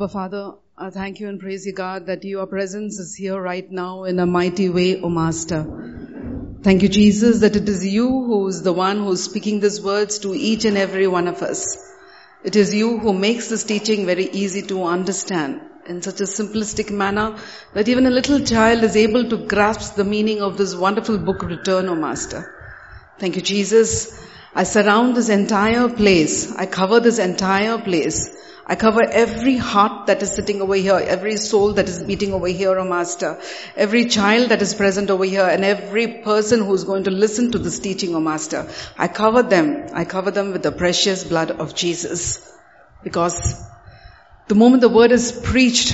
Abba Father, I thank you and praise you, God, that your presence is here right now in a mighty way, O Master. Thank you, Jesus, that it is you who is the one who is speaking these words to each and every one of us. It is you who makes this teaching very easy to understand in such a simplistic manner that even a little child is able to grasp the meaning of this wonderful book, Return, O Master. Thank you, Jesus. I surround this entire place. I cover this entire place I cover every heart that is sitting over here, every soul that is beating over here, O Master, every child that is present over here, and every person who is going to listen to this teaching, O Master. I cover them. I cover them with the precious blood of Jesus. Because the moment the word is preached,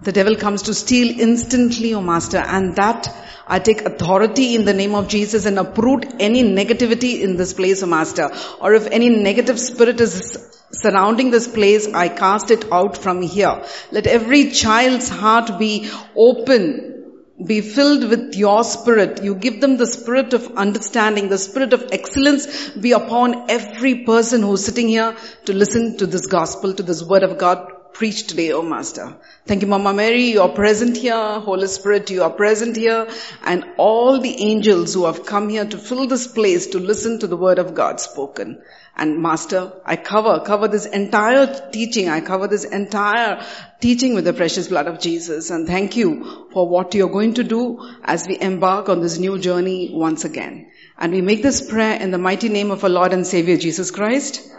the devil comes to steal instantly, O Master, and that I take authority in the name of Jesus and uproot any negativity in this place, O Master. Or if any negative spirit is surrounding this place, I cast it out from here. Let every child's heart be open, be filled with your spirit. You give them the spirit of understanding, the spirit of excellence be upon every person who's sitting here to listen to this gospel, to this word of God preached today, oh Master. Thank you, Mama Mary. You are present here. Holy Spirit, you are present here. And all the angels who have come here to fill this place to listen to the word of God spoken. And Master, I cover, cover this entire teaching. I cover this entire teaching with the precious blood of Jesus. And thank you for what you're going to do as we embark on this new journey once again. And we make this prayer in the mighty name of our Lord and Savior Jesus Christ.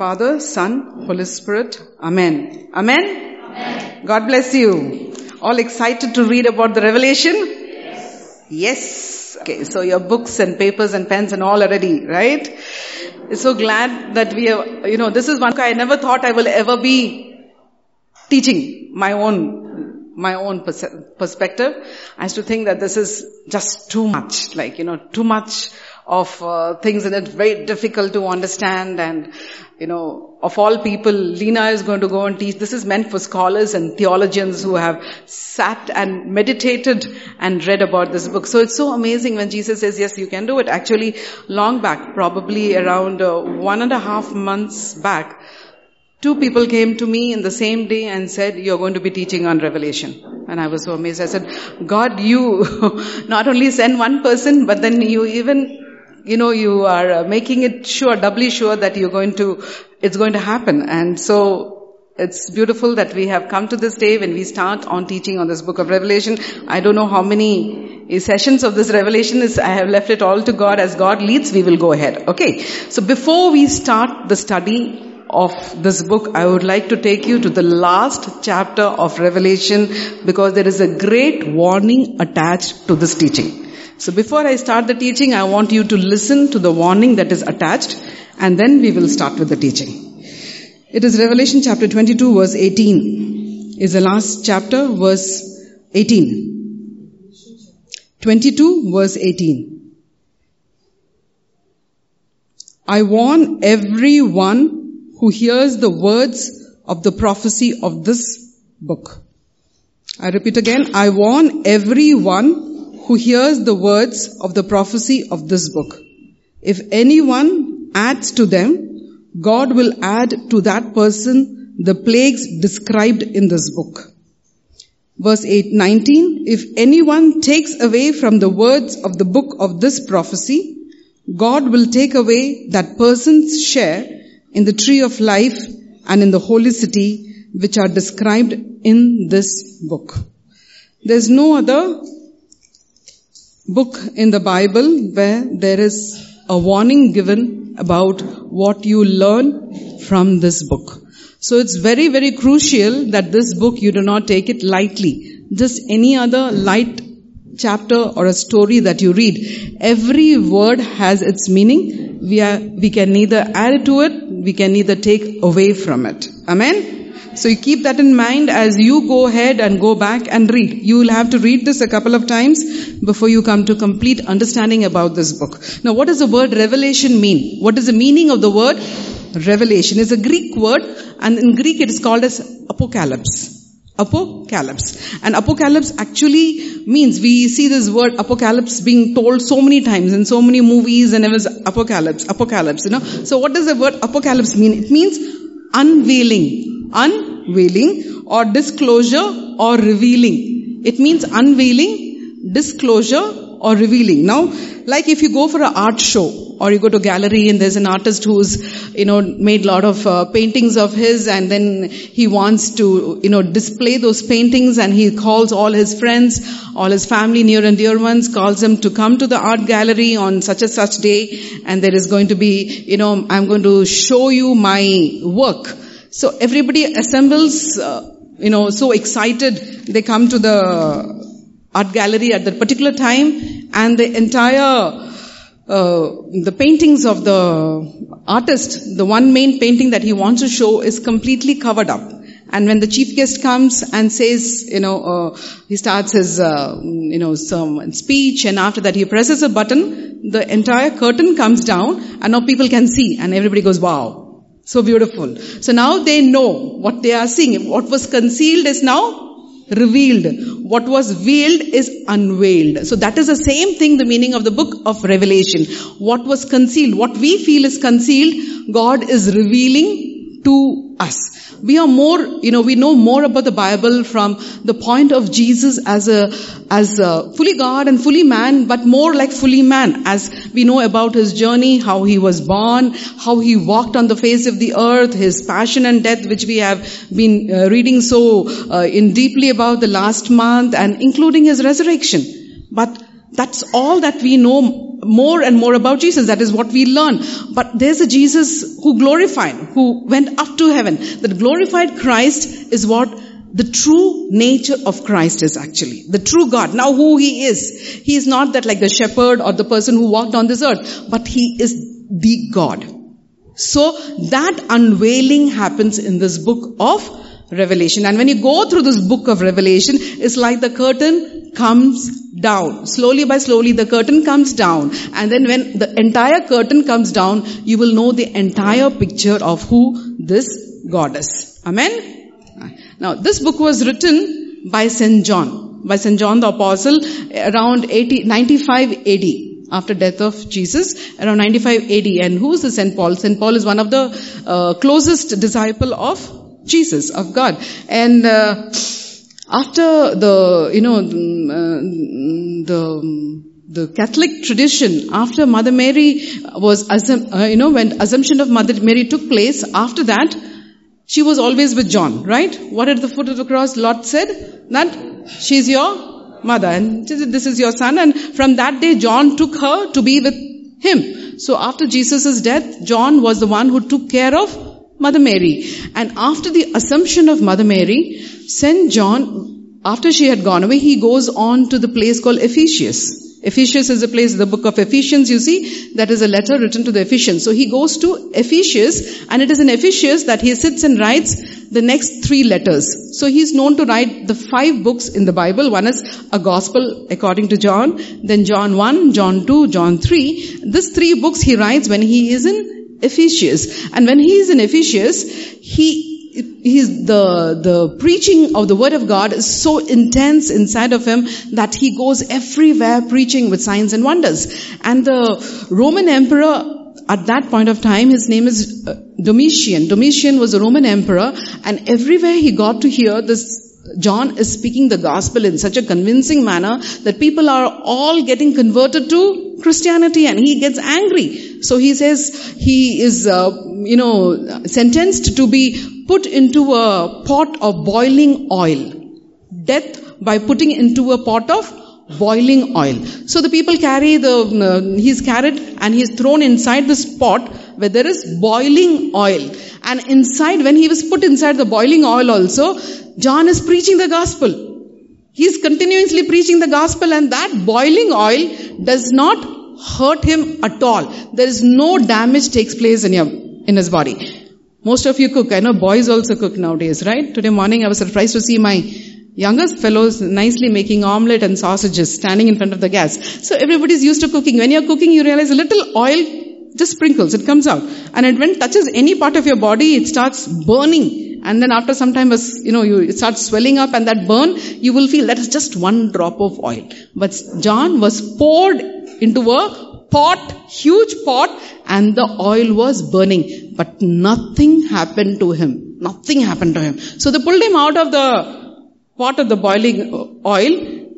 Father, Son, Holy Spirit. Amen. Amen. Amen. God bless you. All excited to read about the revelation? Yes. Yes. Okay, so your books and papers and pens and all are ready, right? so glad that we have, you know, this is one I never thought I will ever be teaching my own, my own perspective. I used to think that this is just too much, like, you know, too much of uh, things and it's very difficult to understand and you know, of all people, Lena is going to go and teach. This is meant for scholars and theologians who have sat and meditated and read about this book. So it's so amazing when Jesus says, yes, you can do it. Actually, long back, probably around uh, one and a half months back, two people came to me in the same day and said, you're going to be teaching on Revelation. And I was so amazed. I said, God, you not only send one person, but then you even you know, you are uh, making it sure, doubly sure that you're going to, it's going to happen. And so it's beautiful that we have come to this day when we start on teaching on this book of Revelation. I don't know how many sessions of this revelation is, I have left it all to God. As God leads, we will go ahead. Okay. So before we start the study of this book, I would like to take you to the last chapter of Revelation because there is a great warning attached to this teaching. So before I start the teaching, I want you to listen to the warning that is attached and then we will start with the teaching. It is Revelation chapter 22 verse 18 is the last chapter verse 18. 22 verse 18. I warn everyone who hears the words of the prophecy of this book. I repeat again, I warn everyone who hears the words of the prophecy of this book. If anyone adds to them, God will add to that person the plagues described in this book. Verse 8, 19, if anyone takes away from the words of the book of this prophecy, God will take away that person's share in the tree of life and in the holy city which are described in this book. There's no other book in the Bible where there is a warning given about what you learn from this book. So it's very, very crucial that this book you do not take it lightly. Just any other light chapter or a story that you read, every word has its meaning. We are, we can neither add to it, we can neither take away from it. Amen? So you keep that in mind as you go ahead and go back and read. You will have to read this a couple of times before you come to complete understanding about this book. Now what does the word revelation mean? What is the meaning of the word revelation? It's a Greek word and in Greek it is called as apocalypse. Apocalypse. And apocalypse actually means, we see this word apocalypse being told so many times in so many movies and it was apocalypse, apocalypse, you know. So what does the word apocalypse mean? It means unveiling, un unveiling or disclosure or revealing. It means unveiling, disclosure or revealing. Now, like if you go for an art show or you go to a gallery and there's an artist who's, you know, made a lot of uh, paintings of his and then he wants to, you know, display those paintings and he calls all his friends, all his family, near and dear ones, calls them to come to the art gallery on such and such day and there is going to be, you know, I'm going to show you my work. So everybody assembles, uh, you know, so excited. They come to the art gallery at that particular time and the entire uh, the paintings of the artist, the one main painting that he wants to show is completely covered up. And when the chief guest comes and says, you know, uh, he starts his, uh, you know, some speech and after that he presses a button, the entire curtain comes down and now people can see and everybody goes, wow, so beautiful. So now they know what they are seeing. What was concealed is now revealed. What was veiled is unveiled. So that is the same thing, the meaning of the book of Revelation. What was concealed, what we feel is concealed, God is revealing to us. We are more, you know, we know more about the Bible from the point of Jesus as a, as a fully God and fully man, but more like fully man as we know about his journey, how he was born, how he walked on the face of the earth, his passion and death, which we have been uh, reading so uh, in deeply about the last month and including his resurrection. But that's all that we know more and more about Jesus. That is what we learn. But there's a Jesus who glorified, who went up to heaven. That glorified Christ is what the true nature of Christ is actually. The true God. Now who He is. He is not that like the shepherd or the person who walked on this earth, but He is the God. So that unveiling happens in this book of Revelation. And when you go through this book of Revelation, it's like the curtain comes down. Slowly by slowly the curtain comes down. And then when the entire curtain comes down, you will know the entire picture of who this God is. Amen? Now this book was written by St. John, by St. John the Apostle around 80, 95 AD after death of Jesus around 95 AD. And who is the St. Paul? St. Paul is one of the uh, closest disciple of Jesus, of God. And uh, after the, you know, uh, the the Catholic tradition, after Mother Mary was, uh, you know, when assumption of Mother Mary took place, after that, she was always with John, right? What at the foot of the cross, Lord said that she's your mother and this is your son. And from that day, John took her to be with him. So after Jesus' death, John was the one who took care of Mother Mary. And after the assumption of Mother Mary, St. John, after she had gone away, he goes on to the place called Ephesus. Ephesus is a place, the book of Ephesians, you see, that is a letter written to the Ephesians. So he goes to Ephesus, and it is in Ephesus that he sits and writes the next three letters. So he's known to write the five books in the Bible. One is a gospel according to John, then John 1, John 2, John 3. These three books he writes when he is in Ephesus. And when he is in Ephesus, he he's the the preaching of the word of God is so intense inside of him that he goes everywhere preaching with signs and wonders. And the Roman emperor at that point of time, his name is uh, Domitian. Domitian was a Roman emperor, and everywhere he got to hear this John is speaking the gospel in such a convincing manner that people are all getting converted to Christianity and he gets angry. So he says he is, uh, you know, sentenced to be put into a pot of boiling oil. Death by putting into a pot of boiling oil. So the people carry the, uh, he's carried and he's thrown inside this pot where there is boiling oil. And inside, when he was put inside the boiling oil also, John is preaching the gospel. He is continuously preaching the gospel and that boiling oil does not hurt him at all. There is no damage takes place in, your, in his body. Most of you cook. I know boys also cook nowadays, right? Today morning I was surprised to see my youngest fellows nicely making omelette and sausages standing in front of the gas. So everybody's used to cooking. When you're cooking, you realize a little oil just sprinkles, it comes out. And it, when it touches any part of your body, it starts burning and then after some time, you know, you, it starts swelling up and that burn, you will feel that is just one drop of oil. But John was poured into a pot, huge pot, and the oil was burning. But nothing happened to him. Nothing happened to him. So they pulled him out of the pot of the boiling oil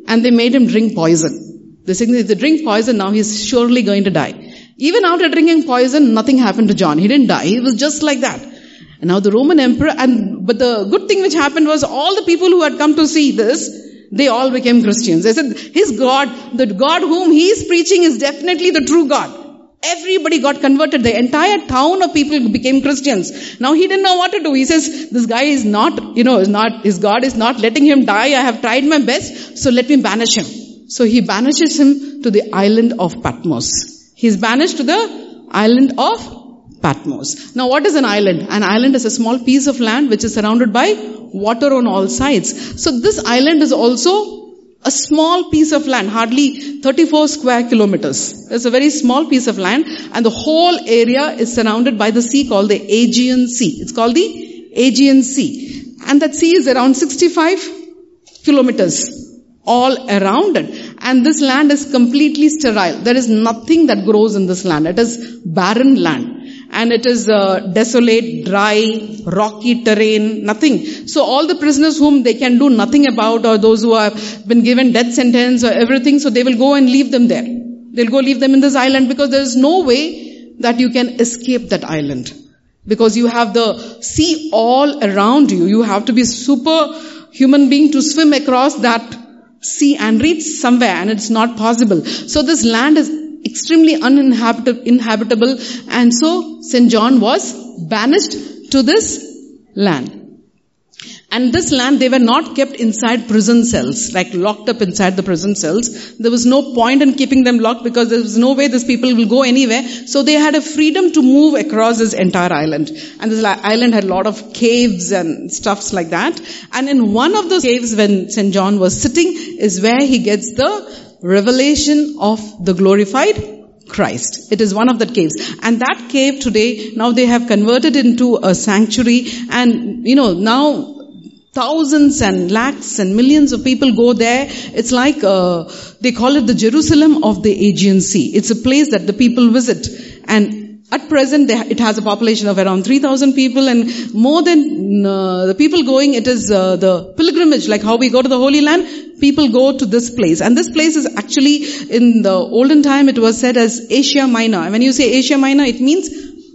and they made him drink poison. They said, if they drink poison now, he's surely going to die. Even after drinking poison, nothing happened to John. He didn't die. He was just like that. And now the Roman emperor, and, but the good thing which happened was all the people who had come to see this, they all became Christians. They said, his God, the God whom he is preaching is definitely the true God. Everybody got converted. The entire town of people became Christians. Now he didn't know what to do. He says, this guy is not, you know, is not, his God is not letting him die. I have tried my best, so let me banish him. So he banishes him to the island of Patmos. He's banished to the island of Patmos. Now what is an island? An island is a small piece of land which is surrounded by water on all sides. So this island is also a small piece of land, hardly 34 square kilometers. It's a very small piece of land and the whole area is surrounded by the sea called the Aegean Sea. It's called the Aegean Sea. And that sea is around 65 kilometers all around it. And this land is completely sterile. There is nothing that grows in this land. It is barren land and it is uh, desolate, dry, rocky terrain, nothing. So all the prisoners whom they can do nothing about or those who have been given death sentence or everything, so they will go and leave them there. They'll go leave them in this island because there is no way that you can escape that island. Because you have the sea all around you. You have to be super human being to swim across that sea and reach somewhere and it's not possible. So this land is extremely uninhabitable and so St. John was banished to this land. And this land, they were not kept inside prison cells, like locked up inside the prison cells. There was no point in keeping them locked because there was no way these people will go anywhere. So they had a freedom to move across this entire island. And this island had a lot of caves and stuffs like that. And in one of those caves when St. John was sitting is where he gets the revelation of the glorified Christ. It is one of the caves. And that cave today, now they have converted into a sanctuary and, you know, now thousands and lakhs and millions of people go there. It's like, uh, they call it the Jerusalem of the Aegean Sea. It's a place that the people visit. And at present, it has a population of around 3,000 people and more than uh, the people going, it is uh, the pilgrimage, like how we go to the Holy Land, people go to this place. And this place is actually, in the olden time, it was said as Asia Minor. And when you say Asia Minor, it means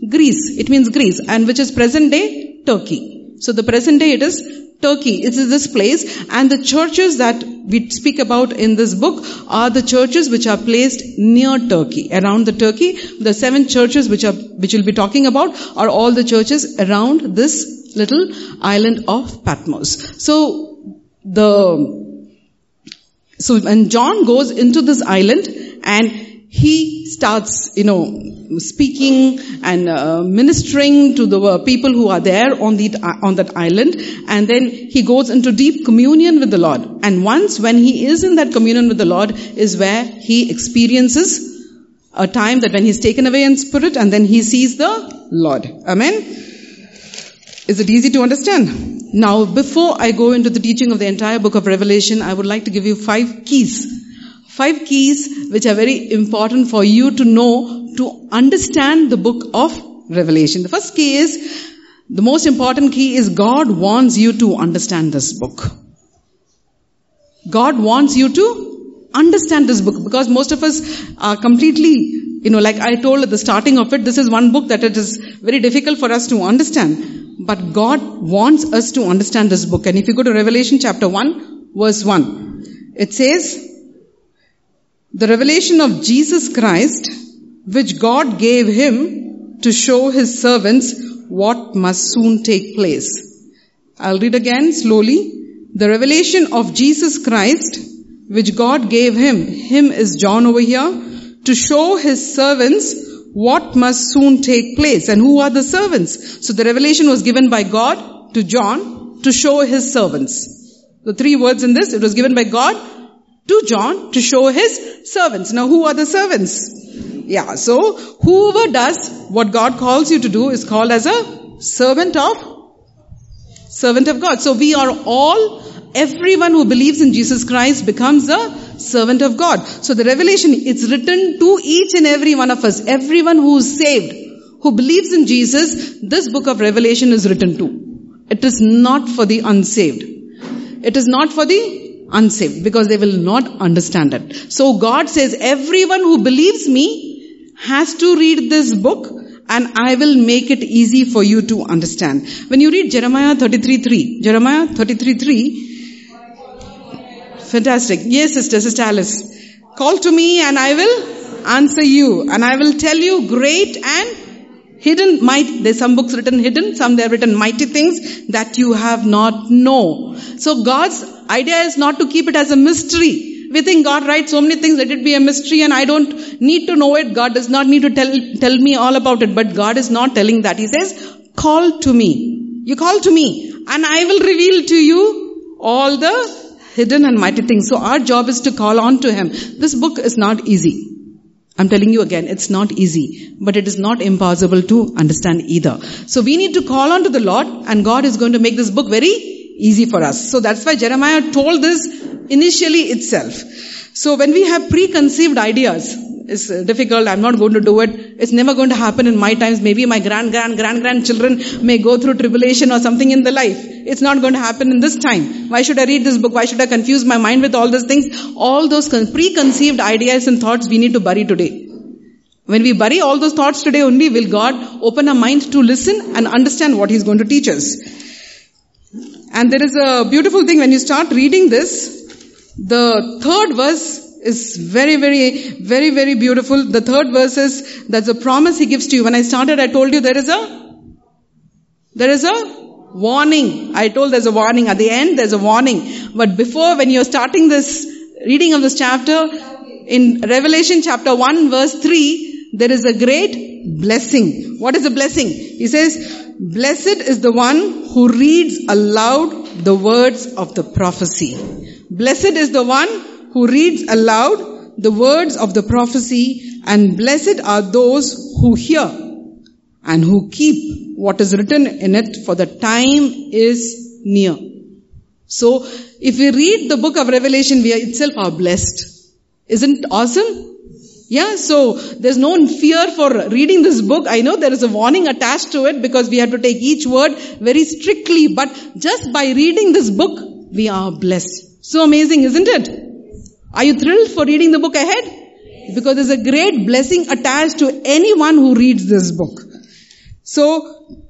Greece. It means Greece. And which is present day Turkey. So the present day it is Turkey. It is this place and the churches that we speak about in this book are the churches which are placed near Turkey. Around the Turkey, the seven churches which are, which we'll be talking about are all the churches around this little island of Patmos. So the, so when John goes into this island and he starts, you know, speaking and uh, ministering to the uh, people who are there on the on that island, and then he goes into deep communion with the Lord. And once when he is in that communion with the Lord, is where he experiences a time that when he's taken away in spirit, and then he sees the Lord. Amen. Is it easy to understand? Now, before I go into the teaching of the entire book of Revelation, I would like to give you five keys Five keys which are very important for you to know to understand the book of Revelation. The first key is, the most important key is God wants you to understand this book. God wants you to understand this book because most of us are completely, you know, like I told at the starting of it, this is one book that it is very difficult for us to understand. But God wants us to understand this book. And if you go to Revelation chapter 1, verse 1, it says, the revelation of Jesus Christ, which God gave him to show his servants what must soon take place. I'll read again slowly. The revelation of Jesus Christ, which God gave him, him is John over here, to show his servants what must soon take place. And who are the servants? So the revelation was given by God to John to show his servants. The three words in this, it was given by God to John to show his servants. Now who are the servants? Yeah, so whoever does what God calls you to do is called as a servant of servant of God. So we are all everyone who believes in Jesus Christ becomes a servant of God. So the revelation, it's written to each and every one of us. Everyone who is saved, who believes in Jesus, this book of Revelation is written to. It is not for the unsaved. It is not for the unsaved because they will not understand it. So God says everyone who believes me has to read this book and I will make it easy for you to understand. When you read Jeremiah 33.3, Jeremiah 33.3, fantastic. Yes, sister, sister Alice. Call to me and I will answer you and I will tell you great and hidden might there's some books written hidden some they are written mighty things that you have not know so god's idea is not to keep it as a mystery we think God writes so many things, let it be a mystery and I don't need to know it. God does not need to tell, tell me all about it. But God is not telling that. He says, call to me. You call to me and I will reveal to you all the hidden and mighty things. So our job is to call on to Him. This book is not easy. I'm telling you again, it's not easy, but it is not impossible to understand either. So we need to call on to the Lord and God is going to make this book very easy for us. So that's why Jeremiah told this initially itself. So when we have preconceived ideas, it's difficult, I'm not going to do it, it's never going to happen in my times, maybe my grand, grand, grand, grandchildren may go through tribulation or something in the life. It's not going to happen in this time. Why should I read this book? Why should I confuse my mind with all those things? All those preconceived ideas and thoughts we need to bury today. When we bury all those thoughts today only will God open our mind to listen and understand what He's going to teach us. And there is a beautiful thing when you start reading this, the third verse is very, very, very, very beautiful. The third verse is, that's a promise he gives to you. When I started, I told you there is a, there is a warning. I told there's a warning. At the end, there's a warning. But before, when you're starting this reading of this chapter, in Revelation chapter 1 verse 3, there is a great blessing. What is a blessing? He says, Blessed is the one who reads aloud the words of the prophecy. Blessed is the one who reads aloud the words of the prophecy and blessed are those who hear and who keep what is written in it for the time is near. So, if we read the book of Revelation, we are itself are blessed. Isn't awesome? Yeah, so there's no fear for reading this book. I know there is a warning attached to it because we have to take each word very strictly, but just by reading this book, we are blessed. So amazing, isn't it? Are you thrilled for reading the book ahead? Because there's a great blessing attached to anyone who reads this book. So,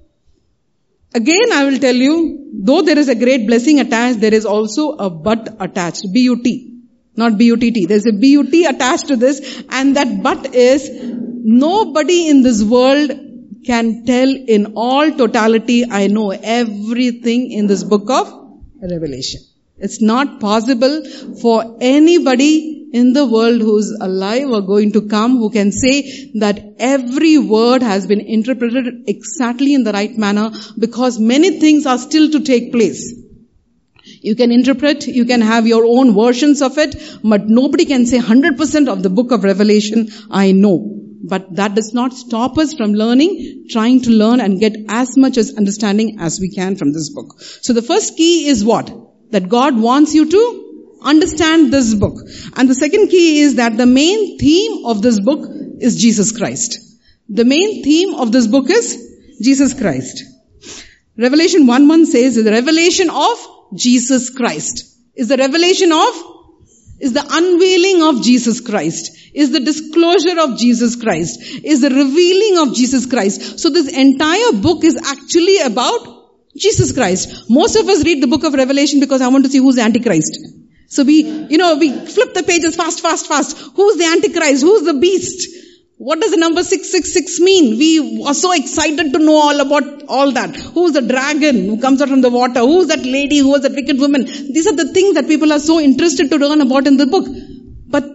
again I will tell you, though there is a great blessing attached, there is also a but attached. B-U-T. Not B-U-T-T. There's a B-U-T attached to this and that but is nobody in this world can tell in all totality, I know everything in this book of Revelation. It's not possible for anybody in the world who's alive or going to come who can say that every word has been interpreted exactly in the right manner because many things are still to take place. You can interpret, you can have your own versions of it, but nobody can say 100% of the book of Revelation, I know. But that does not stop us from learning, trying to learn and get as much as understanding as we can from this book. So the first key is what? that God wants you to understand this book. And the second key is that the main theme of this book is Jesus Christ. The main theme of this book is Jesus Christ. Revelation 1 1 says the revelation of Jesus Christ. Is the revelation of is the unveiling of Jesus Christ, is the disclosure of Jesus Christ, is the revealing of Jesus Christ. So this entire book is actually about Jesus Christ. Most of us read the book of Revelation because I want to see who's the Antichrist. So we, you know, we flip the pages fast, fast, fast. Who's the Antichrist? Who's the beast? What does the number 666 mean? We are so excited to know all about all that. Who's the dragon who comes out from the water? Who's that lady? Who was that wicked woman? These are the things that people are so interested to learn about in the book. But,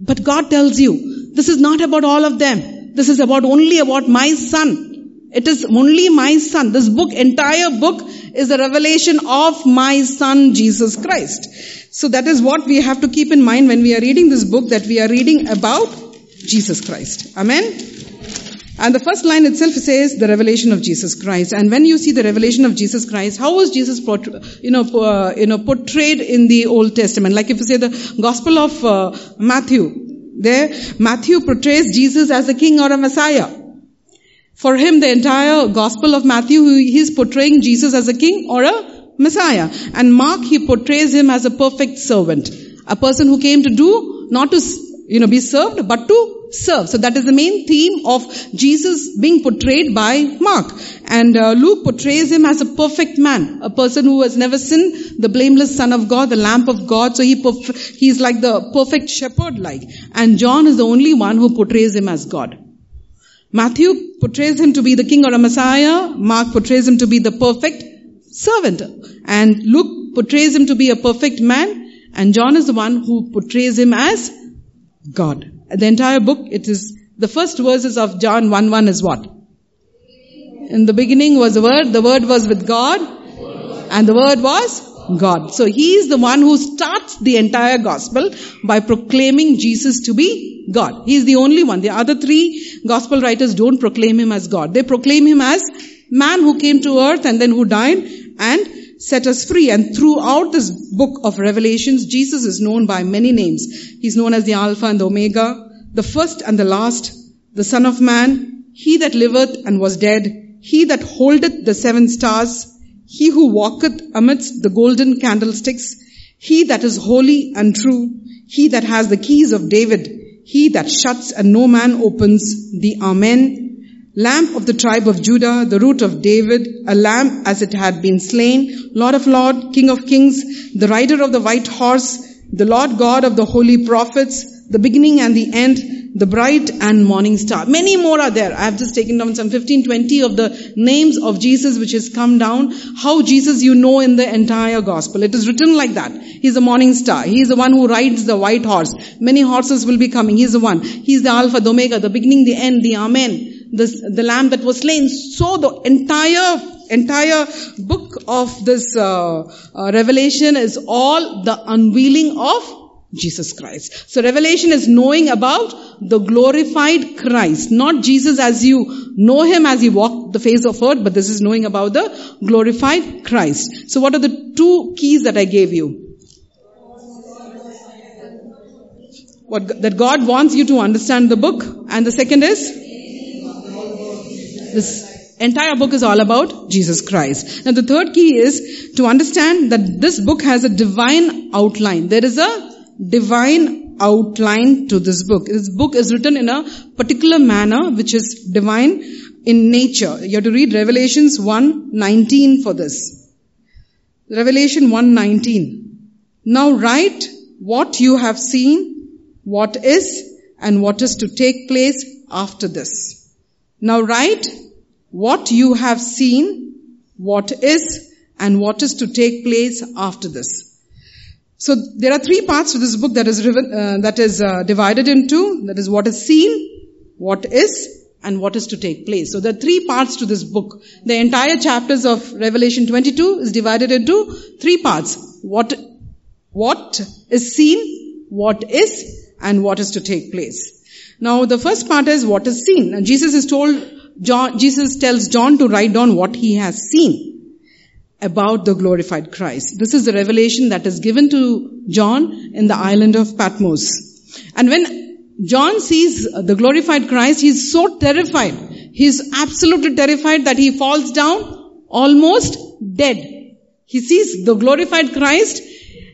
but God tells you, this is not about all of them. This is about only about my son. It is only my son. This book, entire book is a revelation of my son Jesus Christ. So that is what we have to keep in mind when we are reading this book that we are reading about Jesus Christ. Amen. And the first line itself says the revelation of Jesus Christ. And when you see the revelation of Jesus Christ, how was Jesus, portray- you know, uh, you know, portrayed in the Old Testament? Like if you say the Gospel of uh, Matthew, there Matthew portrays Jesus as a king or a Messiah. For him, the entire Gospel of Matthew, he's portraying Jesus as a king or a Messiah. And Mark, he portrays him as a perfect servant, a person who came to do not to you know, be served, but to serve. So that is the main theme of Jesus being portrayed by Mark. And uh, Luke portrays him as a perfect man, a person who has never sinned, the blameless son of God, the lamp of God. So he perf- he's like the perfect shepherd like. And John is the only one who portrays him as God. Matthew portrays him to be the king or a messiah. Mark portrays him to be the perfect servant. And Luke portrays him to be a perfect man. And John is the one who portrays him as God. The entire book, it is, the first verses of John 1 1 is what? In the beginning was the Word, the Word was with God, and the Word was God. So He is the one who starts the entire gospel by proclaiming Jesus to be God. He is the only one. The other three gospel writers don't proclaim Him as God. They proclaim Him as man who came to earth and then who died and set us free. And throughout this book of Revelations, Jesus is known by many names. He's known as the Alpha and the Omega, the first and the last, the Son of Man, He that liveth and was dead, He that holdeth the seven stars, He who walketh amidst the golden candlesticks, He that is holy and true, He that has the keys of David, He that shuts and no man opens, the Amen, Lamb of the tribe of Judah, the root of David, a lamb as it had been slain, Lord of Lords, King of Kings, the rider of the white horse, the Lord God of the holy prophets, the beginning and the end, the bright and morning star. Many more are there. I have just taken down some 15, 20 of the names of Jesus which has come down. How Jesus you know in the entire gospel. It is written like that. He's the morning star. He is the one who rides the white horse. Many horses will be coming. He's the one. He's the Alpha, the Omega, the beginning, the end, the Amen the, the lamb that was slain. So the entire, entire book of this uh, uh, revelation is all the unveiling of Jesus Christ. So revelation is knowing about the glorified Christ, not Jesus as you know him as he walked the face of earth, but this is knowing about the glorified Christ. So what are the two keys that I gave you? What, that God wants you to understand the book, and the second is this entire book is all about Jesus Christ. Now the third key is to understand that this book has a divine outline. There is a divine outline to this book. This book is written in a particular manner which is divine in nature. You have to read Revelations 1:19 for this. Revelation 1:19. Now write what you have seen, what is and what is to take place after this. Now write what you have seen, what is, and what is to take place after this. So there are three parts to this book that is uh, that is uh, divided into that is what is seen, what is, and what is to take place. So there are three parts to this book. The entire chapters of Revelation 22 is divided into three parts. What what is seen, what is, and what is to take place. Now the first part is what is seen. Now Jesus is told John, Jesus tells John to write down what he has seen about the glorified Christ. This is the revelation that is given to John in the island of Patmos. And when John sees the glorified Christ, he's so terrified. He's absolutely terrified that he falls down almost dead. He sees the glorified Christ.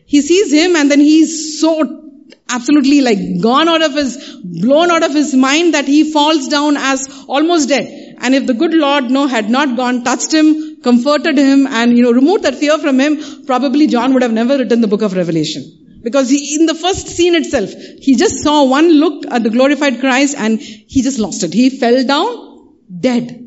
He sees him and then he's so absolutely like gone out of his, blown out of his mind that he falls down as almost dead. And if the good Lord, no, had not gone, touched him, comforted him, and, you know, removed that fear from him, probably John would have never written the book of Revelation. Because he, in the first scene itself, he just saw one look at the glorified Christ and he just lost it. He fell down dead.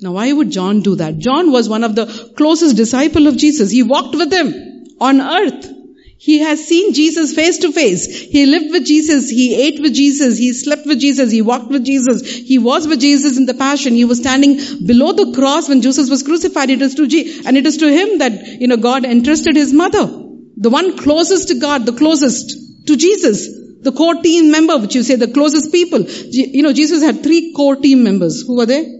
Now why would John do that? John was one of the closest disciple of Jesus. He walked with him on earth. He has seen Jesus face to face. He lived with Jesus. He ate with Jesus. He slept with Jesus. He walked with Jesus. He was with Jesus in the passion. He was standing below the cross when Jesus was crucified. It is to G- and it is to him that, you know, God entrusted his mother. The one closest to God, the closest to Jesus. The core team member, which you say the closest people. You know, Jesus had three core team members. Who were they?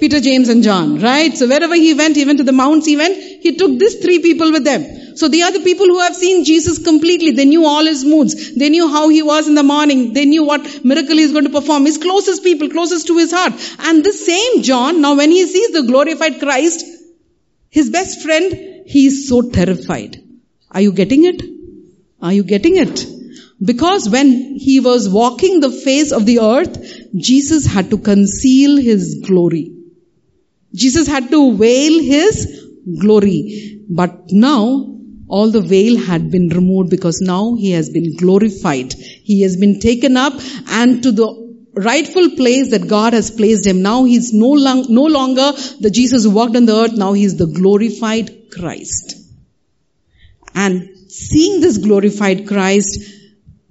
Peter, James and John, right? So wherever he went, even to the mounts he went, he took these three people with them. So they are the people who have seen Jesus completely. They knew all his moods. They knew how he was in the morning. They knew what miracle he's going to perform. His closest people, closest to his heart. And the same John, now when he sees the glorified Christ, his best friend, he is so terrified. Are you getting it? Are you getting it? Because when he was walking the face of the earth, Jesus had to conceal his glory. Jesus had to veil his glory. But now, all the veil had been removed because now he has been glorified. He has been taken up and to the rightful place that God has placed him. Now he's no, long, no longer the Jesus who walked on the earth. Now he's the glorified Christ. And seeing this glorified Christ,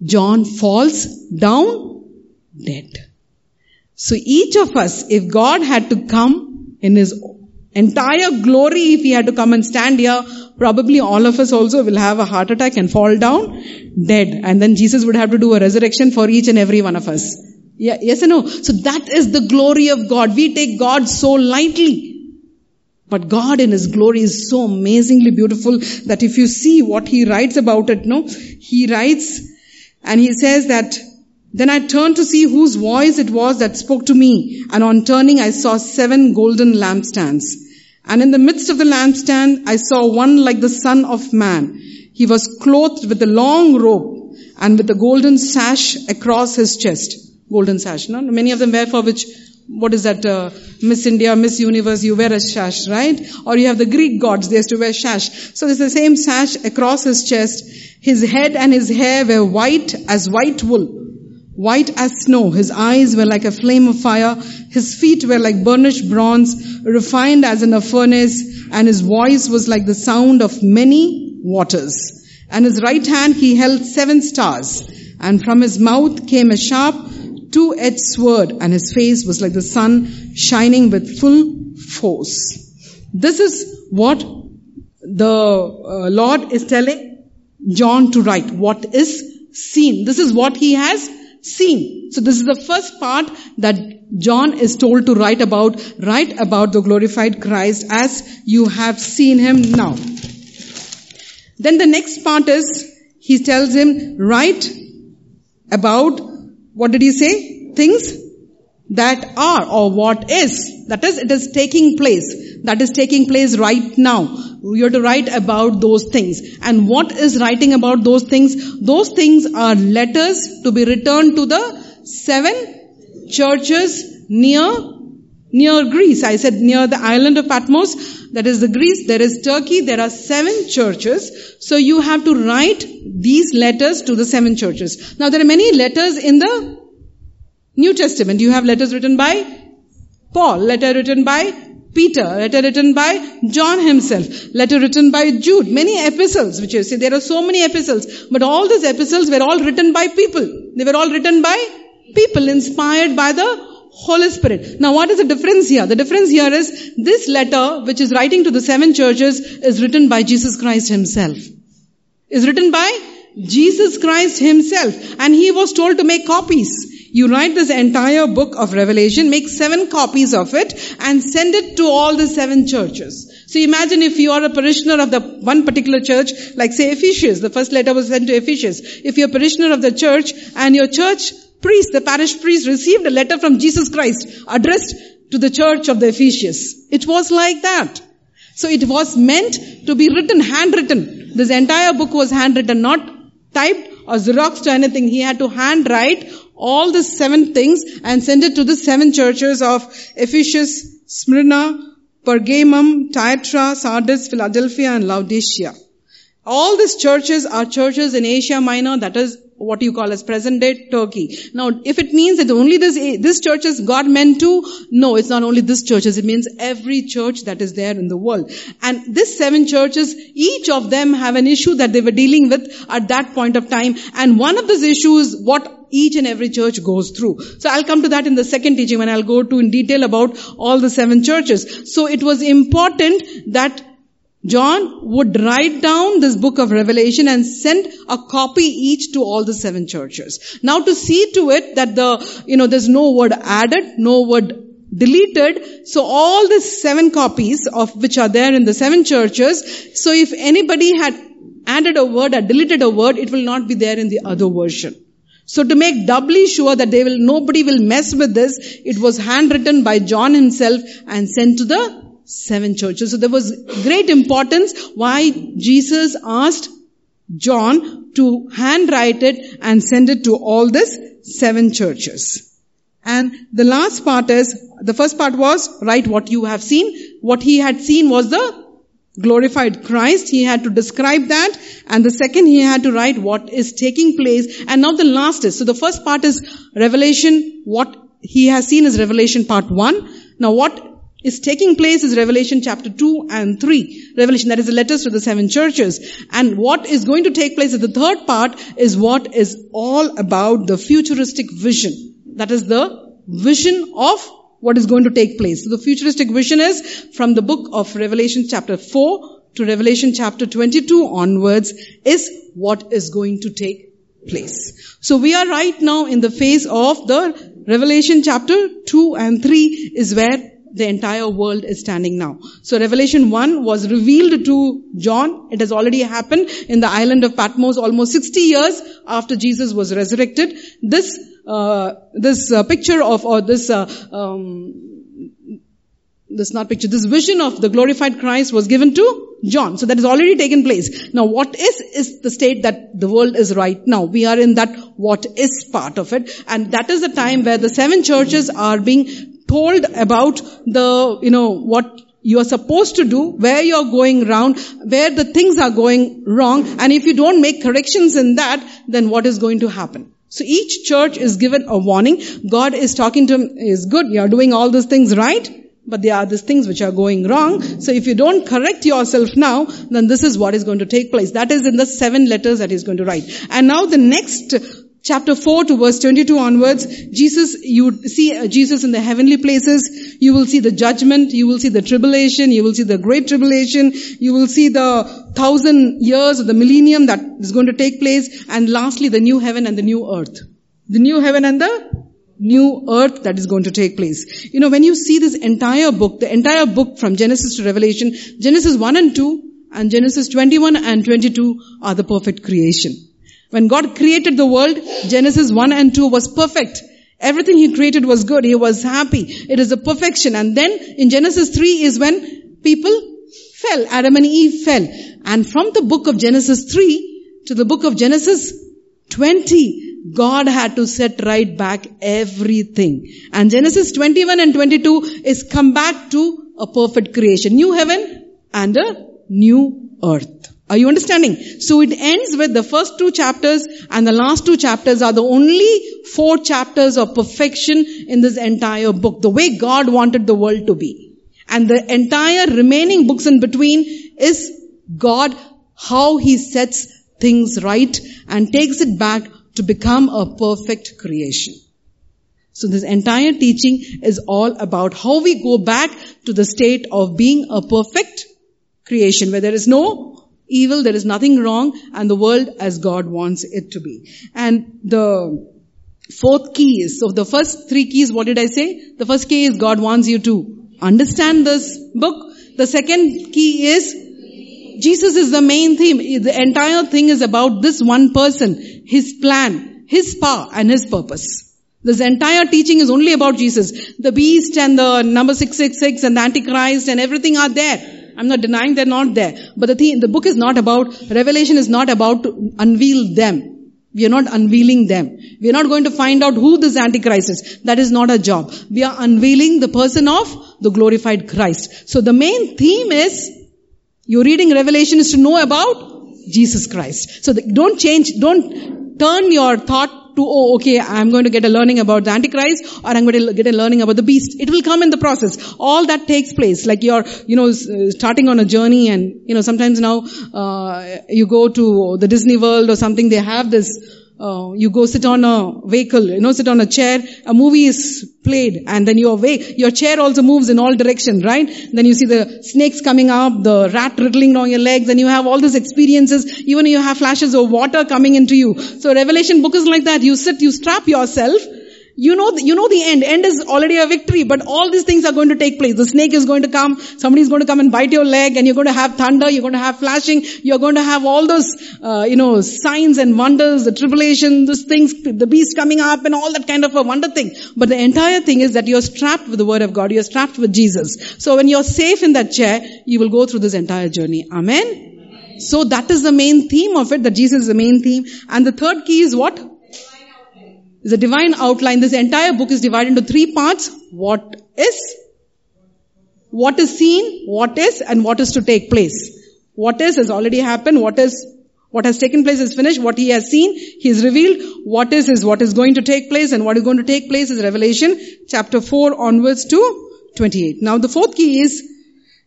John falls down dead. So each of us, if God had to come in his entire glory, if he had to come and stand here, probably all of us also will have a heart attack and fall down dead. And then Jesus would have to do a resurrection for each and every one of us. Yeah, yes and no. So that is the glory of God. We take God so lightly. But God in His glory is so amazingly beautiful that if you see what He writes about it, no, He writes and He says that then I turned to see whose voice it was that spoke to me. And on turning, I saw seven golden lampstands. And in the midst of the lampstand, I saw one like the son of man. He was clothed with a long robe and with a golden sash across his chest. Golden sash, no? Many of them wear for which, what is that, uh, Miss India, Miss Universe, you wear a sash, right? Or you have the Greek gods, they used to wear sash. So it's the same sash across his chest. His head and his hair were white as white wool white as snow. His eyes were like a flame of fire. His feet were like burnished bronze, refined as in a furnace, and his voice was like the sound of many waters. And his right hand he held seven stars, and from his mouth came a sharp, two-edged sword, and his face was like the sun shining with full force. This is what the uh, Lord is telling John to write. What is seen? This is what he has seen. So this is the first part that John is told to write about, write about the glorified Christ as you have seen him now. Then the next part is, he tells him, write about, what did he say? Things that are or what is. That is, it is taking place. That is taking place right now. You have to write about those things. And what is writing about those things? Those things are letters to be returned to the seven churches near, near Greece. I said near the island of Patmos. That is the Greece. There is Turkey. There are seven churches. So you have to write these letters to the seven churches. Now there are many letters in the New Testament. You have letters written by Paul, letter written by Peter, letter written by John himself, letter written by Jude, many epistles, which you see, there are so many epistles, but all these epistles were all written by people. They were all written by people inspired by the Holy Spirit. Now what is the difference here? The difference here is this letter, which is writing to the seven churches, is written by Jesus Christ himself. Is written by Jesus Christ himself. And he was told to make copies. You write this entire book of Revelation, make seven copies of it and send it to all the seven churches. So imagine if you are a parishioner of the one particular church, like say Ephesians, the first letter was sent to Ephesians. If you're a parishioner of the church and your church priest, the parish priest received a letter from Jesus Christ addressed to the church of the Ephesians. It was like that. So it was meant to be written, handwritten. This entire book was handwritten, not typed or Xerox to anything. He had to handwrite all the seven things and send it to the seven churches of Ephesus, Smyrna, Pergamum, Thyatira, Sardis, Philadelphia, and Laodicea. All these churches are churches in Asia Minor, that is what you call as present day Turkey. Now, if it means that only this, this church churches God meant to, no, it's not only this churches, it means every church that is there in the world. And this seven churches, each of them have an issue that they were dealing with at that point of time. And one of those issues, what each and every church goes through. So I'll come to that in the second teaching when I'll go to in detail about all the seven churches. So it was important that John would write down this book of Revelation and send a copy each to all the seven churches. Now to see to it that the, you know, there's no word added, no word deleted. So all the seven copies of which are there in the seven churches. So if anybody had added a word or deleted a word, it will not be there in the other version. So to make doubly sure that they will, nobody will mess with this, it was handwritten by John himself and sent to the seven churches. So there was great importance why Jesus asked John to handwrite it and send it to all these seven churches. And the last part is, the first part was, write what you have seen. What he had seen was the glorified Christ. He had to describe that. And the second, he had to write what is taking place. And now the last is, so the first part is Revelation, what he has seen is Revelation part 1. Now what is taking place is Revelation chapter 2 and 3. Revelation, that is the letters to the seven churches. And what is going to take place in the third part is what is all about the futuristic vision. That is the vision of what is going to take place. So the futuristic vision is from the book of Revelation chapter 4 to Revelation chapter 22 onwards is what is going to take place. So we are right now in the phase of the Revelation chapter 2 and 3 is where the entire world is standing now. So Revelation 1 was revealed to John. It has already happened in the island of Patmos almost 60 years after Jesus was resurrected. This, uh, this uh, picture of, or this, uh, um, this not picture, this vision of the glorified Christ was given to John. So that has already taken place. Now what is, is the state that the world is right now. We are in that what is part of it. And that is the time where the seven churches are being told about the, you know, what you are supposed to do, where you're going round, where the things are going wrong, and if you don't make corrections in that, then what is going to happen? So each church is given a warning. God is talking to him, is good, you're doing all these things right, but there are these things which are going wrong. So if you don't correct yourself now, then this is what is going to take place. That is in the seven letters that he's going to write. And now the next chapter 4 to verse 22 onwards, Jesus, you see uh, Jesus in the heavenly places, you will see the judgment, you will see the tribulation, you will see the great tribulation, you will see the thousand years of the millennium that is going to take place, and lastly the new heaven and the new earth. The new heaven and the new earth that is going to take place. You know, when you see this entire book, the entire book from Genesis to Revelation, Genesis 1 and 2 and Genesis 21 and 22 are the perfect creation. When God created the world, Genesis 1 and 2 was perfect. Everything He created was good. He was happy. It is a perfection. And then in Genesis 3 is when people fell. Adam and Eve fell. And from the book of Genesis 3 to the book of Genesis 20, God had to set right back everything. And Genesis 21 and 22 is come back to a perfect creation. New heaven and a new earth. Are you understanding? So it ends with the first two chapters and the last two chapters are the only four chapters of perfection in this entire book. The way God wanted the world to be. And the entire remaining books in between is God, how He sets things right and takes it back to become a perfect creation. So this entire teaching is all about how we go back to the state of being a perfect creation where there is no evil, there is nothing wrong, and the world as God wants it to be. And the fourth key is, so the first three keys, what did I say? The first key is God wants you to understand this book. The second key is Jesus is the main theme. The entire thing is about this one person, his plan, his power, and his purpose. This entire teaching is only about Jesus. The beast and the number 666 and the Antichrist and everything are there. I'm not denying they're not there. But the the book is not about, Revelation is not about to unveil them. We are not unveiling them. We are not going to find out who this Antichrist is. That is not our job. We are unveiling the person of the glorified Christ. So the main theme is, you're reading Revelation is to know about Jesus Christ. So the, don't change, don't turn your thought to, oh, okay, I'm going to get a learning about the Antichrist or I'm going to get a learning about the beast. It will come in the process. All that takes place. Like you're, you know, starting on a journey and, you know, sometimes now, uh, you go to the Disney World or something, they have this, uh, you go sit on a vehicle, you know, sit on a chair, a movie is played, and then your way, your chair also moves in all directions, right? Then you see the snakes coming up, the rat wriggling on your legs, and you have all these experiences, even you have flashes of water coming into you. So Revelation book is like that. You sit, you strap yourself, you know, the, you know the end. End is already a victory, but all these things are going to take place. The snake is going to come, somebody is going to come and bite your leg, and you're going to have thunder, you're going to have flashing, you're going to have all those, uh, you know, signs and wonders, the tribulation, these things, the beast coming up and all that kind of a wonder thing. But the entire thing is that you're strapped with the word of God, you're strapped with Jesus. So when you're safe in that chair, you will go through this entire journey. Amen? So that is the main theme of it, that Jesus is the main theme. And the third key is what? Is a divine outline. This entire book is divided into three parts. What is, what is seen, what is, and what is to take place. What is has already happened. What is, what has taken place is finished. What he has seen, he is revealed. What is is what is going to take place, and what is going to take place is Revelation chapter 4 onwards to 28. Now the fourth key is,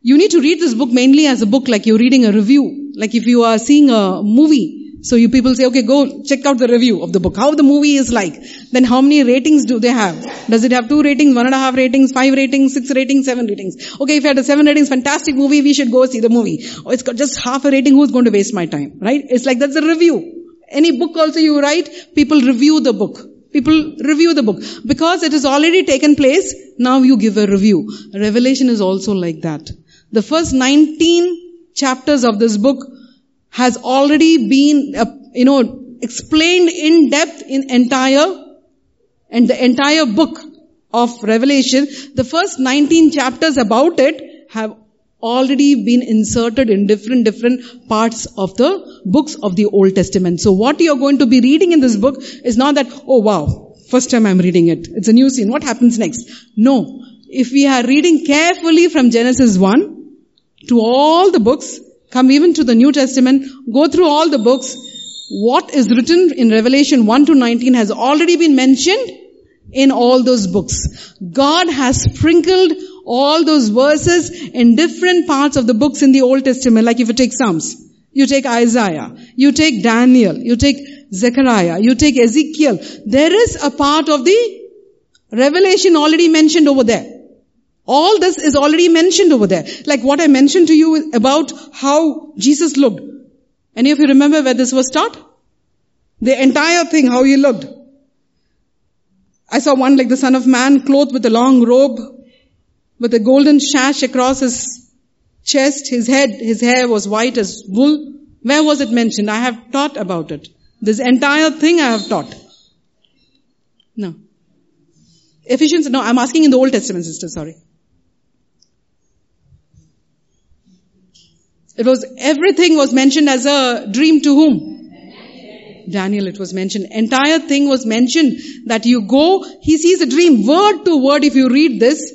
you need to read this book mainly as a book like you're reading a review. Like if you are seeing a movie, so you people say, okay, go check out the review of the book, how the movie is like. Then how many ratings do they have? Does it have two ratings, one and a half ratings, five ratings, six ratings, seven ratings? Okay, if you had a seven ratings, fantastic movie, we should go see the movie. Oh, it's got just half a rating, who's going to waste my time? Right? It's like that's a review. Any book also you write, people review the book. People review the book. Because it has already taken place, now you give a review. Revelation is also like that. The first 19 chapters of this book has already been, uh, you know, explained in depth in entire, and the entire book of Revelation, the first 19 chapters about it have already been inserted in different, different parts of the books of the Old Testament. So what you're going to be reading in this book is not that, oh wow, first time I'm reading it. It's a new scene. What happens next? No. If we are reading carefully from Genesis 1 to all the books, come even to the New Testament, go through all the books, what is written in Revelation 1 to 19 has already been mentioned in all those books. God has sprinkled all those verses in different parts of the books in the Old Testament, like if you take Psalms, you take Isaiah, you take Daniel, you take Zechariah, you take Ezekiel. There is a part of the Revelation already mentioned over there. All this is already mentioned over there. Like what I mentioned to you about how Jesus looked. Any of you remember where this was taught? The entire thing, how he looked. I saw one like the son of man clothed with a long robe, with a golden sash across his chest, his head, his hair was white as wool. Where was it mentioned? I have taught about it. This entire thing I have taught. No. Ephesians, no, I'm asking in the Old Testament, sister, sorry. It was, everything was mentioned as a dream to whom? Daniel, it was mentioned. Entire thing was mentioned that you go, he sees a dream word to word if you read this.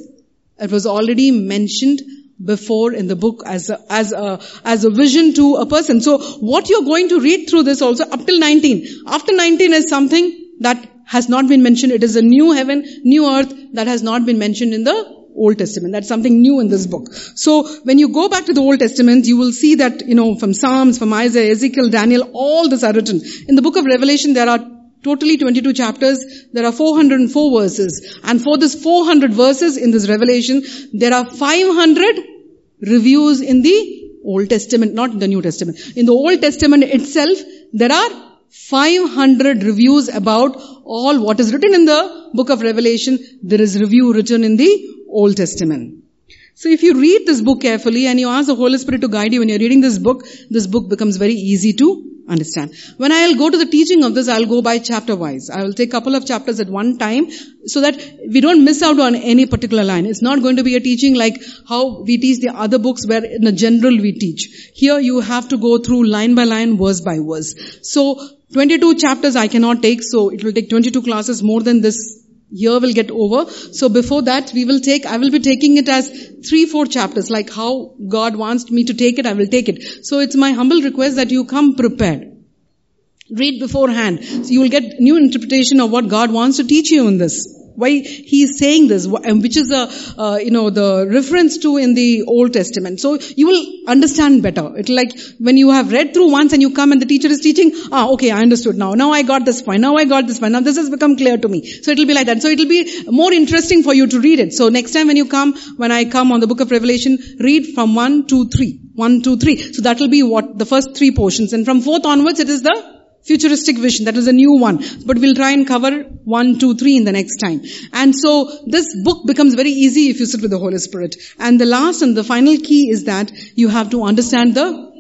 It was already mentioned before in the book as a, as a, as a vision to a person. So what you're going to read through this also up till 19. After 19 is something that has not been mentioned. It is a new heaven, new earth that has not been mentioned in the Old Testament. That's something new in this book. So when you go back to the Old Testament, you will see that, you know, from Psalms, from Isaiah, Ezekiel, Daniel, all this are written. In the book of Revelation, there are totally 22 chapters. There are 404 verses. And for this 400 verses in this Revelation, there are 500 reviews in the Old Testament, not in the New Testament. In the Old Testament itself, there are 500 reviews about all what is written in the book of Revelation. There is review written in the Old Testament. So if you read this book carefully and you ask the Holy Spirit to guide you when you're reading this book, this book becomes very easy to understand. When I'll go to the teaching of this, I'll go by chapter wise. I will take a couple of chapters at one time so that we don't miss out on any particular line. It's not going to be a teaching like how we teach the other books where in a general we teach. Here you have to go through line by line, verse by verse. So 22 chapters I cannot take, so it will take 22 classes more than this year will get over. So before that, we will take, I will be taking it as three, four chapters, like how God wants me to take it, I will take it. So it's my humble request that you come prepared. Read beforehand. So you will get new interpretation of what God wants to teach you in this why he is saying this, which is a, uh, you know, the reference to in the Old Testament. So you will understand better. It's like when you have read through once and you come and the teacher is teaching, ah, okay, I understood now. Now I got this point. Now I got this point. Now this has become clear to me. So it will be like that. So it will be more interesting for you to read it. So next time when you come, when I come on the book of Revelation, read from 1, 2, 3. 1, 2, 3. So that will be what the first three portions. And from fourth onwards, it is the futuristic vision. That is a new one. But we'll try and cover one, two, three in the next time. And so this book becomes very easy if you sit with the Holy Spirit. And the last and the final key is that you have to understand the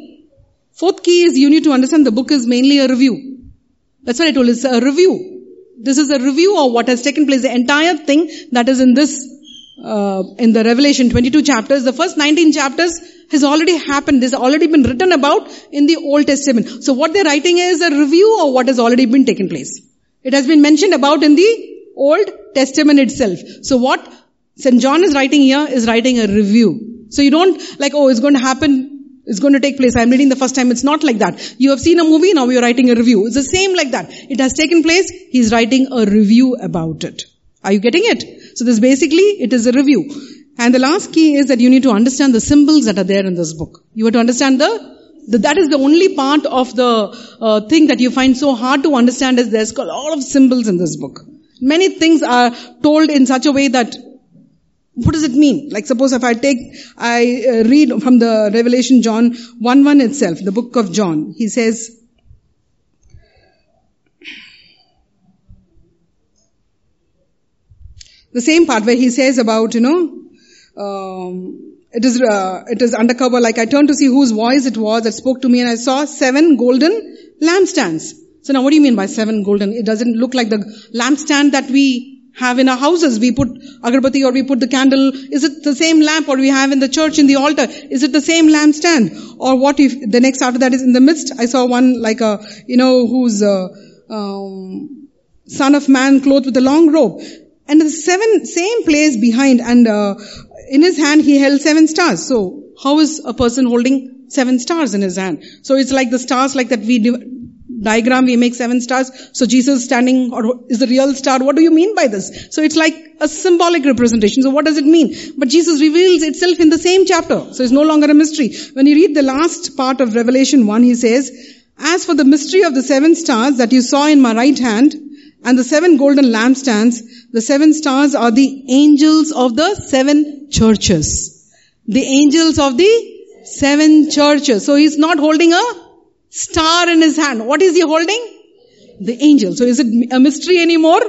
fourth key is you need to understand the book is mainly a review. That's what I told. It's a review. This is a review of what has taken place. The entire thing that is in this uh, in the Revelation 22 chapters, the first 19 chapters has already happened. This has already been written about in the Old Testament. So what they're writing is a review of what has already been taken place. It has been mentioned about in the Old Testament itself. So what St. John is writing here is writing a review. So you don't like, oh, it's going to happen it's going to take place. I'm reading the first time. It's not like that. You have seen a movie, now you're writing a review. It's the same like that. It has taken place. He's writing a review about it. Are you getting it? So this basically, it is a review. And the last key is that you need to understand the symbols that are there in this book. You have to understand the, that is the only part of the uh, thing that you find so hard to understand is there's a lot of symbols in this book. Many things are told in such a way that what does it mean? Like suppose if I take, I uh, read from the Revelation John 1 1 itself, the book of John. He says, The same part where he says about, you know, um, it is, uh, it is undercover, like I turned to see whose voice it was that spoke to me and I saw seven golden lampstands. So now what do you mean by seven golden? It doesn't look like the lampstand that we have in our houses. We put agarbati or we put the candle. Is it the same lamp or we have in the church in the altar? Is it the same lampstand? Or what if the next after that is in the midst? I saw one like a, you know, who's a, um, son of man clothed with a long robe. And the seven, same place behind and uh, in his hand he held seven stars. So how is a person holding seven stars in his hand? So it's like the stars like that we diagram, we make seven stars. So Jesus standing or is the real star. What do you mean by this? So it's like a symbolic representation. So what does it mean? But Jesus reveals itself in the same chapter. So it's no longer a mystery. When you read the last part of Revelation 1, he says, as for the mystery of the seven stars that you saw in my right hand, and the seven golden lampstands, the seven stars are the angels of the seven churches. The angels of the seven churches. So he's not holding a star in his hand. What is he holding? The angel. So is it a mystery anymore?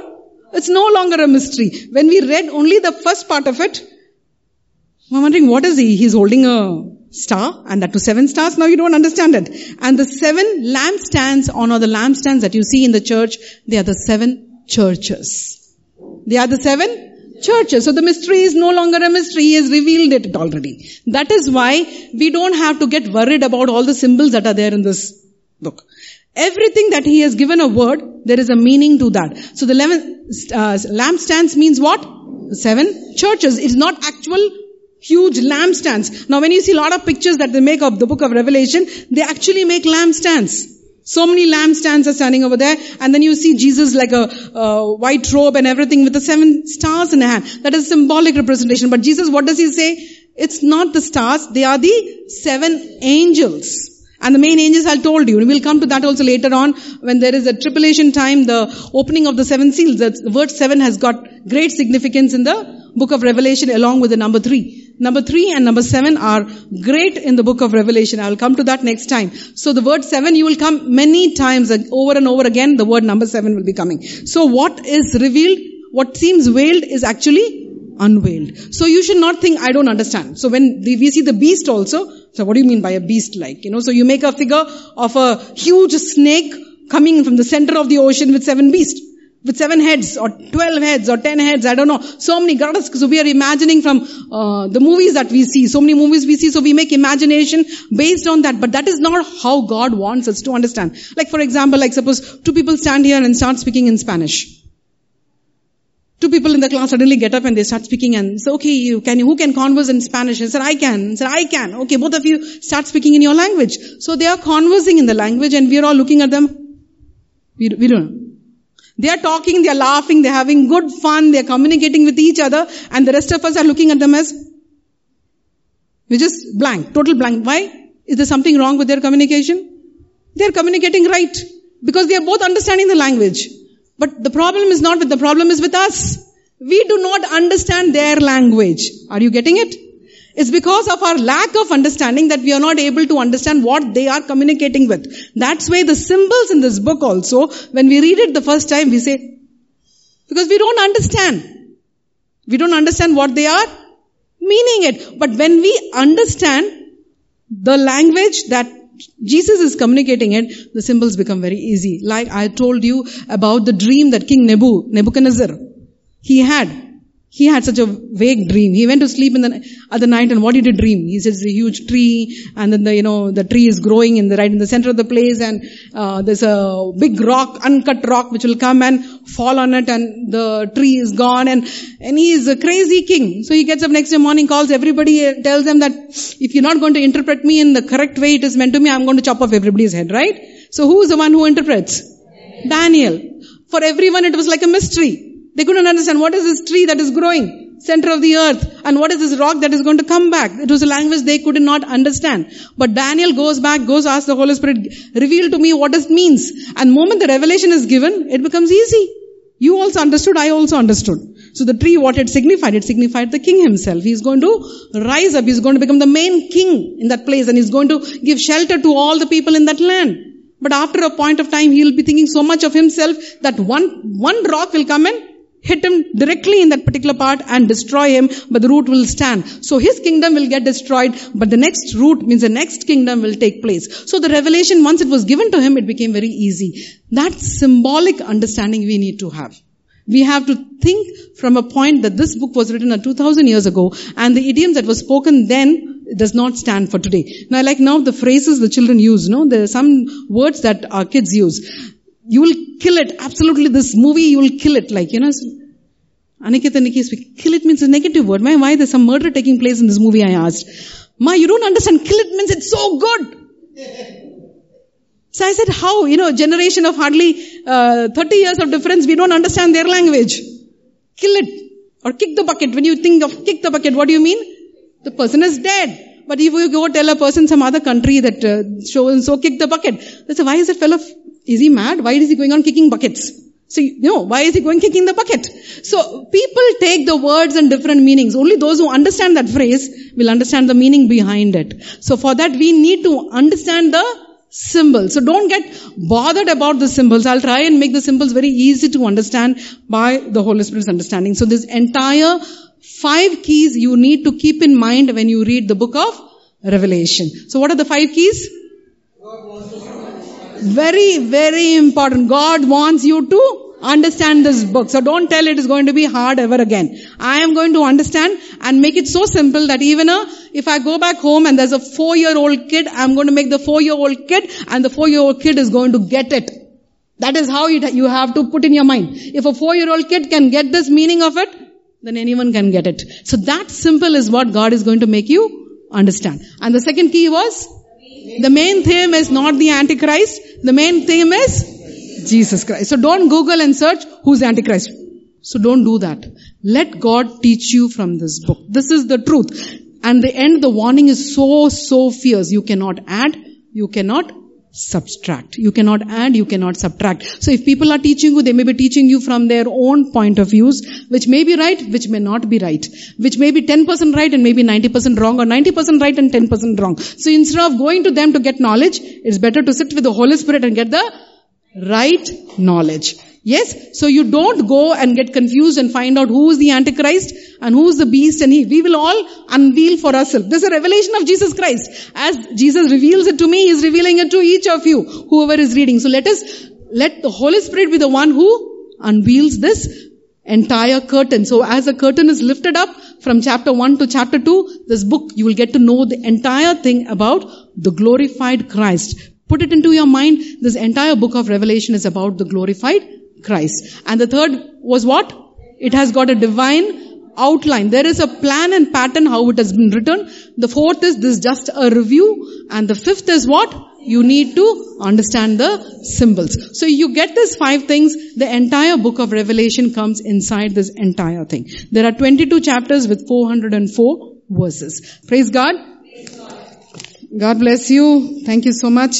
It's no longer a mystery. When we read only the first part of it, I'm wondering what is he? He's holding a star and that to seven stars. Now you don't understand it. And the seven lampstands on or the lampstands that you see in the church, they are the seven churches. They are the seven churches. So the mystery is no longer a mystery. He has revealed it already. That is why we don't have to get worried about all the symbols that are there in this book. Everything that he has given a word, there is a meaning to that. So the eleven uh, lampstands means what? Seven churches. It's not actual huge lampstands. Now when you see a lot of pictures that they make of the book of Revelation, they actually make lampstands. So many lampstands are standing over there, and then you see Jesus like a uh, white robe and everything with the seven stars in a hand. That is symbolic representation. But Jesus, what does he say? It's not the stars, they are the seven angels. And the main angels I told you, and we'll come to that also later on when there is a tribulation time, the opening of the seven seals. The word seven has got great significance in the book of Revelation along with the number three. Number three and number seven are great in the book of Revelation. I'll come to that next time. So the word seven, you will come many times over and over again. The word number seven will be coming. So what is revealed, what seems veiled is actually unveiled. So you should not think, I don't understand. So when we see the beast also, so what do you mean by a beast like? You know, so you make a figure of a huge snake coming from the center of the ocean with seven beasts with seven heads or 12 heads or 10 heads, I don't know. So many gods. So we are imagining from uh, the movies that we see. So many movies we see. So we make imagination based on that. But that is not how God wants us to understand. Like for example, like suppose two people stand here and start speaking in Spanish. Two people in the class suddenly get up and they start speaking and say, okay, you can, who can converse in Spanish? And said, I can. I said, I can. Okay, both of you start speaking in your language. So they are conversing in the language and we are all looking at them We, we don't. They are talking, they are laughing, they are having good fun, they are communicating with each other, and the rest of us are looking at them as, we're just blank, total blank. Why? Is there something wrong with their communication? They are communicating right, because they are both understanding the language. But the problem is not with the problem is with us. We do not understand their language. Are you getting it? It's because of our lack of understanding that we are not able to understand what they are communicating with. That's why the symbols in this book also, when we read it the first time, we say, because we don't understand. We don't understand what they are meaning it. But when we understand the language that Jesus is communicating it, the symbols become very easy. Like I told you about the dream that King Nebu, Nebuchadnezzar, he had. He had such a vague dream. He went to sleep in the other night and what did he dream? He says a huge tree and then the, you know, the tree is growing in the right in the center of the place and, uh, there's a big rock, uncut rock which will come and fall on it and the tree is gone and, and he is a crazy king. So he gets up next day morning, calls everybody, tells them that if you're not going to interpret me in the correct way it is meant to me, I'm going to chop off everybody's head, right? So who is the one who interprets? Daniel. For everyone it was like a mystery. They couldn't understand what is this tree that is growing, center of the earth, and what is this rock that is going to come back. It was a language they could not understand. But Daniel goes back, goes ask the Holy Spirit, reveal to me what it means. And moment the revelation is given, it becomes easy. You also understood, I also understood. So the tree, what it signified? It signified the king himself. He's going to rise up. He's going to become the main king in that place and he's going to give shelter to all the people in that land. But after a point of time, he'll be thinking so much of himself that one, one rock will come and hit him directly in that particular part and destroy him, but the root will stand. So his kingdom will get destroyed, but the next root means the next kingdom will take place. So the revelation, once it was given to him, it became very easy. That symbolic understanding we need to have. We have to think from a point that this book was written 2000 years ago and the idioms that were spoken then does not stand for today. Now like now the phrases the children use, no? There are some words that our kids use you will kill it. Absolutely, this movie, you will kill it. Like, you know, Anikita Nikki speak. Kill it means a negative word. Why, why there's some murder taking place in this movie, I asked. Ma, you don't understand. Kill it means it's so good. So I said, how? You know, generation of hardly uh, 30 years of difference, we don't understand their language. Kill it. Or kick the bucket. When you think of kick the bucket, what do you mean? The person is dead. But if you go tell a person some other country that uh, so and so kick the bucket, they say, why is that fellow is he mad? Why is he going on kicking buckets? So, you know, why is he going kicking the bucket? So, people take the words and different meanings. Only those who understand that phrase will understand the meaning behind it. So, for that, we need to understand the symbols. So, don't get bothered about the symbols. I'll try and make the symbols very easy to understand by the Holy Spirit's understanding. So, this entire five keys you need to keep in mind when you read the book of Revelation. So, what are the five keys? Very, very important. God wants you to understand this book. So don't tell it is going to be hard ever again. I am going to understand and make it so simple that even a, if I go back home and there's a four year old kid, I'm going to make the four year old kid and the four year old kid is going to get it. That is how you have to put in your mind. If a four year old kid can get this meaning of it, then anyone can get it. So that simple is what God is going to make you understand. And the second key was the main theme is not the Antichrist. The main theme is Jesus Christ. So don't Google and search who's Antichrist. So don't do that. Let God teach you from this book. This is the truth. And the end, the warning is so, so fierce. You cannot add, you cannot subtract. You cannot add, you cannot subtract. So if people are teaching you, they may be teaching you from their own point of views, which may be right, which may not be right. Which may be 10% right and maybe 90% wrong or 90% right and 10% wrong. So instead of going to them to get knowledge, it's better to sit with the Holy Spirit and get the right knowledge. Yes? So you don't go and get confused and find out who is the Antichrist and who is the beast and he. We will all unveil for ourselves. This is a revelation of Jesus Christ. As Jesus reveals it to me, He's revealing it to each of you, whoever is reading. So let us, let the Holy Spirit be the one who unveils this entire curtain. So as the curtain is lifted up from chapter 1 to chapter 2, this book, you will get to know the entire thing about the glorified Christ. Put it into your mind, this entire book of Revelation is about the glorified Christ. And the third was what? It has got a divine outline. There is a plan and pattern how it has been written. The fourth is this just a review. And the fifth is what? You need to understand the symbols. So you get these five things, the entire book of Revelation comes inside this entire thing. There are 22 chapters with 404 verses. Praise God. God bless you. Thank you so much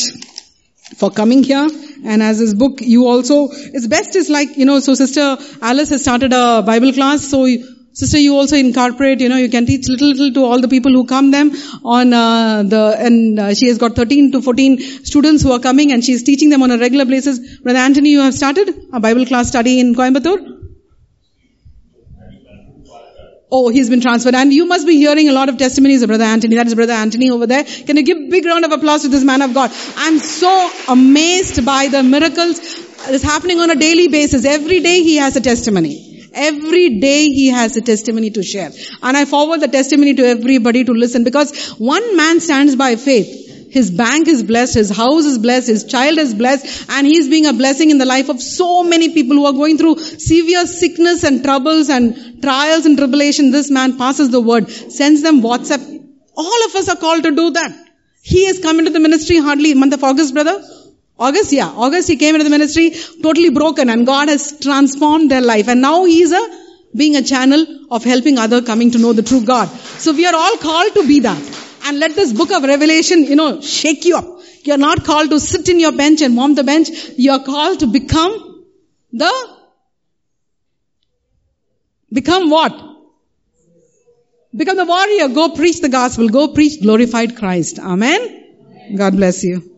for coming here. And as this book, you also, it's best is like, you know, so Sister Alice has started a Bible class, so Sister, you also incorporate, you know, you can teach little, little to all the people who come them on uh, the, and uh, she has got 13 to 14 students who are coming and she is teaching them on a regular basis. Brother Anthony, you have started a Bible class study in Coimbatore? Oh, he's been transferred. And you must be hearing a lot of testimonies of Brother Anthony. That is Brother Anthony over there. Can you give a big round of applause to this man of God? I'm so amazed by the miracles that is happening on a daily basis. Every day he has a testimony. Every day he has a testimony to share. And I forward the testimony to everybody to listen because one man stands by faith. His bank is blessed, his house is blessed, his child is blessed, and he's being a blessing in the life of so many people who are going through severe sickness and troubles and trials and tribulation. This man passes the word, sends them WhatsApp. All of us are called to do that. He has come into the ministry hardly month of August, brother. August, yeah. August he came into the ministry totally broken and God has transformed their life. And now he is a, being a channel of helping other coming to know the true God. So we are all called to be that. And let this book of Revelation, you know, shake you up. You're not called to sit in your bench and warm the bench. You're called to become the, become what? Become the warrior. Go preach the gospel. Go preach glorified Christ. Amen. God bless you.